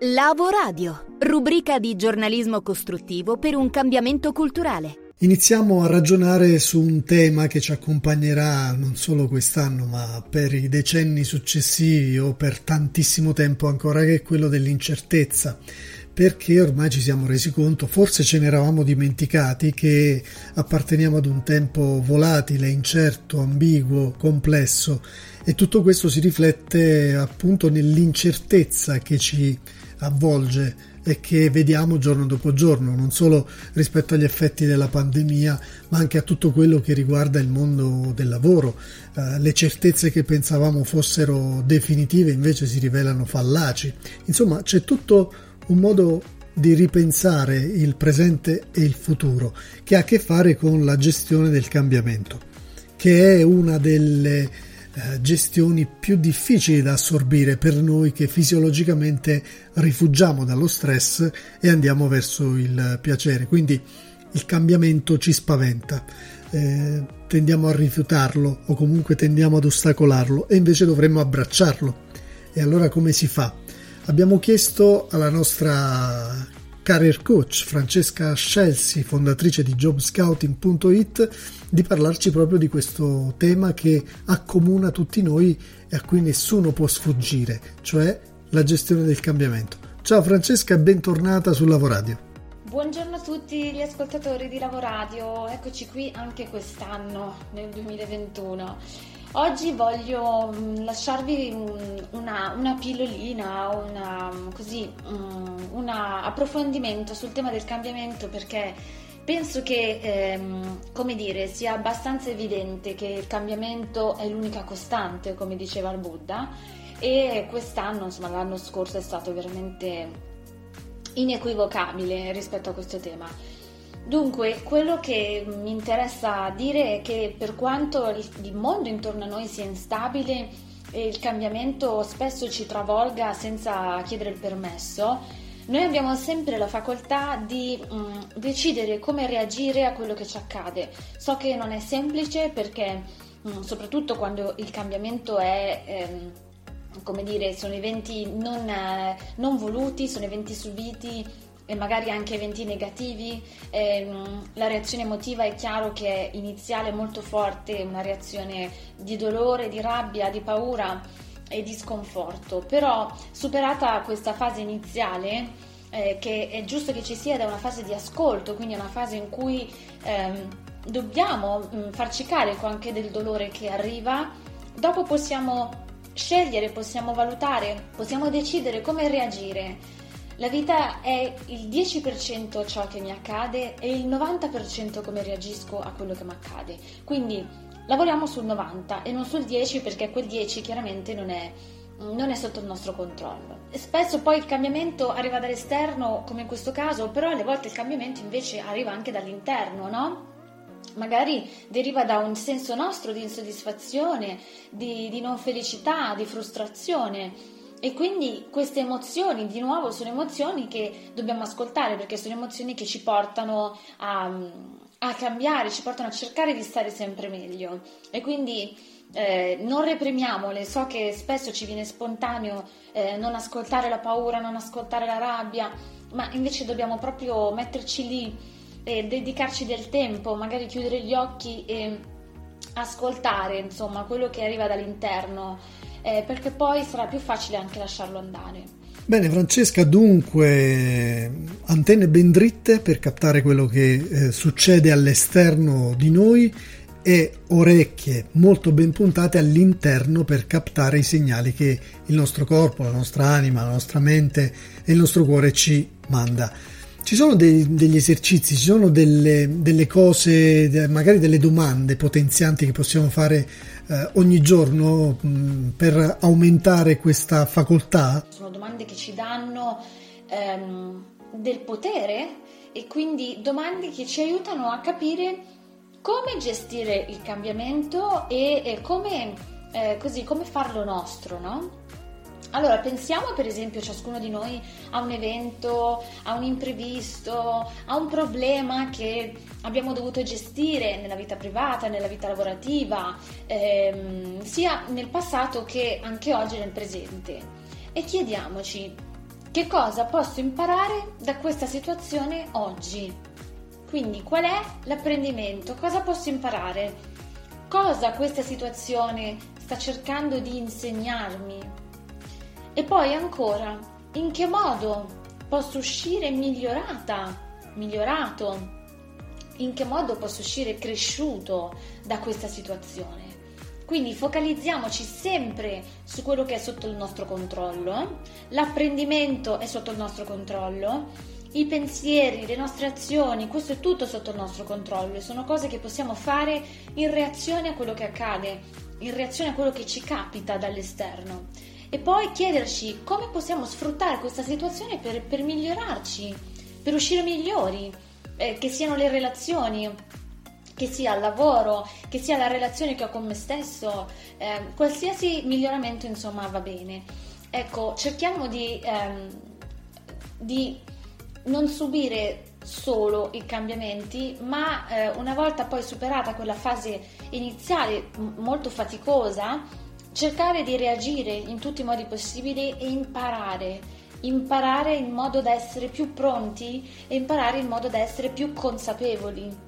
Lavoradio, rubrica di giornalismo costruttivo per un cambiamento culturale. Iniziamo a ragionare su un tema che ci accompagnerà non solo quest'anno, ma per i decenni successivi o per tantissimo tempo ancora, che è quello dell'incertezza. Perché ormai ci siamo resi conto, forse ce ne eravamo dimenticati, che apparteniamo ad un tempo volatile, incerto, ambiguo, complesso e tutto questo si riflette appunto nell'incertezza che ci avvolge e che vediamo giorno dopo giorno, non solo rispetto agli effetti della pandemia, ma anche a tutto quello che riguarda il mondo del lavoro. Uh, le certezze che pensavamo fossero definitive invece si rivelano fallaci. Insomma, c'è tutto un modo di ripensare il presente e il futuro che ha a che fare con la gestione del cambiamento, che è una delle eh, gestioni più difficili da assorbire per noi che fisiologicamente rifugiamo dallo stress e andiamo verso il piacere. Quindi il cambiamento ci spaventa. Eh, tendiamo a rifiutarlo o comunque tendiamo ad ostacolarlo e invece dovremmo abbracciarlo. E allora come si fa? Abbiamo chiesto alla nostra career coach Francesca Scelsi, fondatrice di jobscouting.it, di parlarci proprio di questo tema che accomuna tutti noi e a cui nessuno può sfuggire, cioè la gestione del cambiamento. Ciao Francesca bentornata su Lavoradio. Buongiorno a tutti gli ascoltatori di Lavoradio, eccoci qui anche quest'anno, nel 2021. Oggi voglio mm, lasciarvi una, una pillolina, una, così, un approfondimento sul tema del cambiamento perché penso che, ehm, come dire, sia abbastanza evidente che il cambiamento è l'unica costante, come diceva il Buddha, e quest'anno, insomma l'anno scorso è stato veramente inequivocabile rispetto a questo tema. Dunque, quello che mi interessa dire è che per quanto il mondo intorno a noi sia instabile e il cambiamento spesso ci travolga senza chiedere il permesso, noi abbiamo sempre la facoltà di um, decidere come reagire a quello che ci accade. So che non è semplice perché, um, soprattutto quando il cambiamento è... Um, come dire, sono eventi non, eh, non voluti, sono eventi subiti, e magari anche eventi negativi. Ehm, la reazione emotiva è chiaro che è iniziale molto forte, una reazione di dolore, di rabbia, di paura e di sconforto. Però superata questa fase iniziale, eh, che è giusto che ci sia ed è una fase di ascolto, quindi una fase in cui ehm, dobbiamo mh, mm, farci carico anche del dolore che arriva, dopo possiamo scegliere, possiamo valutare, possiamo decidere come reagire la vita è il 10% ciò che mi accade e il 90% come reagisco a quello che mi accade. Quindi lavoriamo sul 90 e non sul 10 perché quel 10 chiaramente non è, non è sotto il nostro controllo. Spesso poi il cambiamento arriva dall'esterno, come in questo caso, però alle volte il cambiamento invece arriva anche dall'interno, no? magari deriva da un senso nostro di insoddisfazione, di, di non felicità, di frustrazione e quindi queste emozioni, di nuovo, sono emozioni che dobbiamo ascoltare perché sono emozioni che ci portano a, a cambiare, ci portano a cercare di stare sempre meglio. E quindi eh, non reprimiamole. So che spesso ci viene spontaneo eh, non ascoltare la paura, non ascoltare la rabbia, ma invece dobbiamo proprio metterci lì e dedicarci del tempo, magari chiudere gli occhi e ascoltare, insomma, quello che arriva dall'interno eh, perché poi sarà più facile anche lasciarlo andare. Bene Francesca, dunque antenne ben dritte per captare quello che eh, succede all'esterno di noi e orecchie molto ben puntate all'interno per captare i segnali che il nostro corpo, la nostra anima, la nostra mente e il nostro cuore ci manda. Ci sono dei, degli esercizi, ci sono delle, delle, cose, magari delle domande potenzianti che possiamo fare eh, ogni giorno mh, per aumentare questa facoltà? Sono domande che ci danno ehm, del potere e quindi domande che ci aiutano a capire come gestire il cambiamento e, e come, eh, così, come farlo nostro, no? Allora, pensiamo per esempio ciascuno di noi a un evento, a un imprevisto, a un problema che abbiamo dovuto gestire nella vita privata, nella vita lavorativa, ehm, sia nel passato che anche oggi nel presente. E chiediamoci che cosa posso imparare da questa situazione oggi. Quindi qual è l'apprendimento? Cosa posso imparare? Cosa questa situazione sta cercando di insegnarmi? E poi ancora, in che modo posso uscire migliorata, migliorato? In che modo posso uscire cresciuto da questa situazione? Quindi focalizziamoci sempre su quello che è sotto il nostro controllo, l'apprendimento è sotto il nostro controllo, i pensieri, le nostre azioni, questo è tutto sotto il nostro controllo e sono cose che possiamo fare in reazione a quello che accade, in reazione a quello che ci capita dall'esterno. E poi chiederci come possiamo sfruttare questa situazione per, per migliorarci, per uscire migliori, eh, che siano le relazioni, che sia il lavoro, che sia la relazione che ho con me stesso, eh, qualsiasi miglioramento insomma va bene. Ecco, cerchiamo di, ehm, di non subire solo i cambiamenti, ma eh, una volta poi superata quella fase iniziale molto faticosa, cercare di reagire in tutti i modi possibili e imparare, imparare in modo da essere più pronti e imparare in modo da essere più consapevoli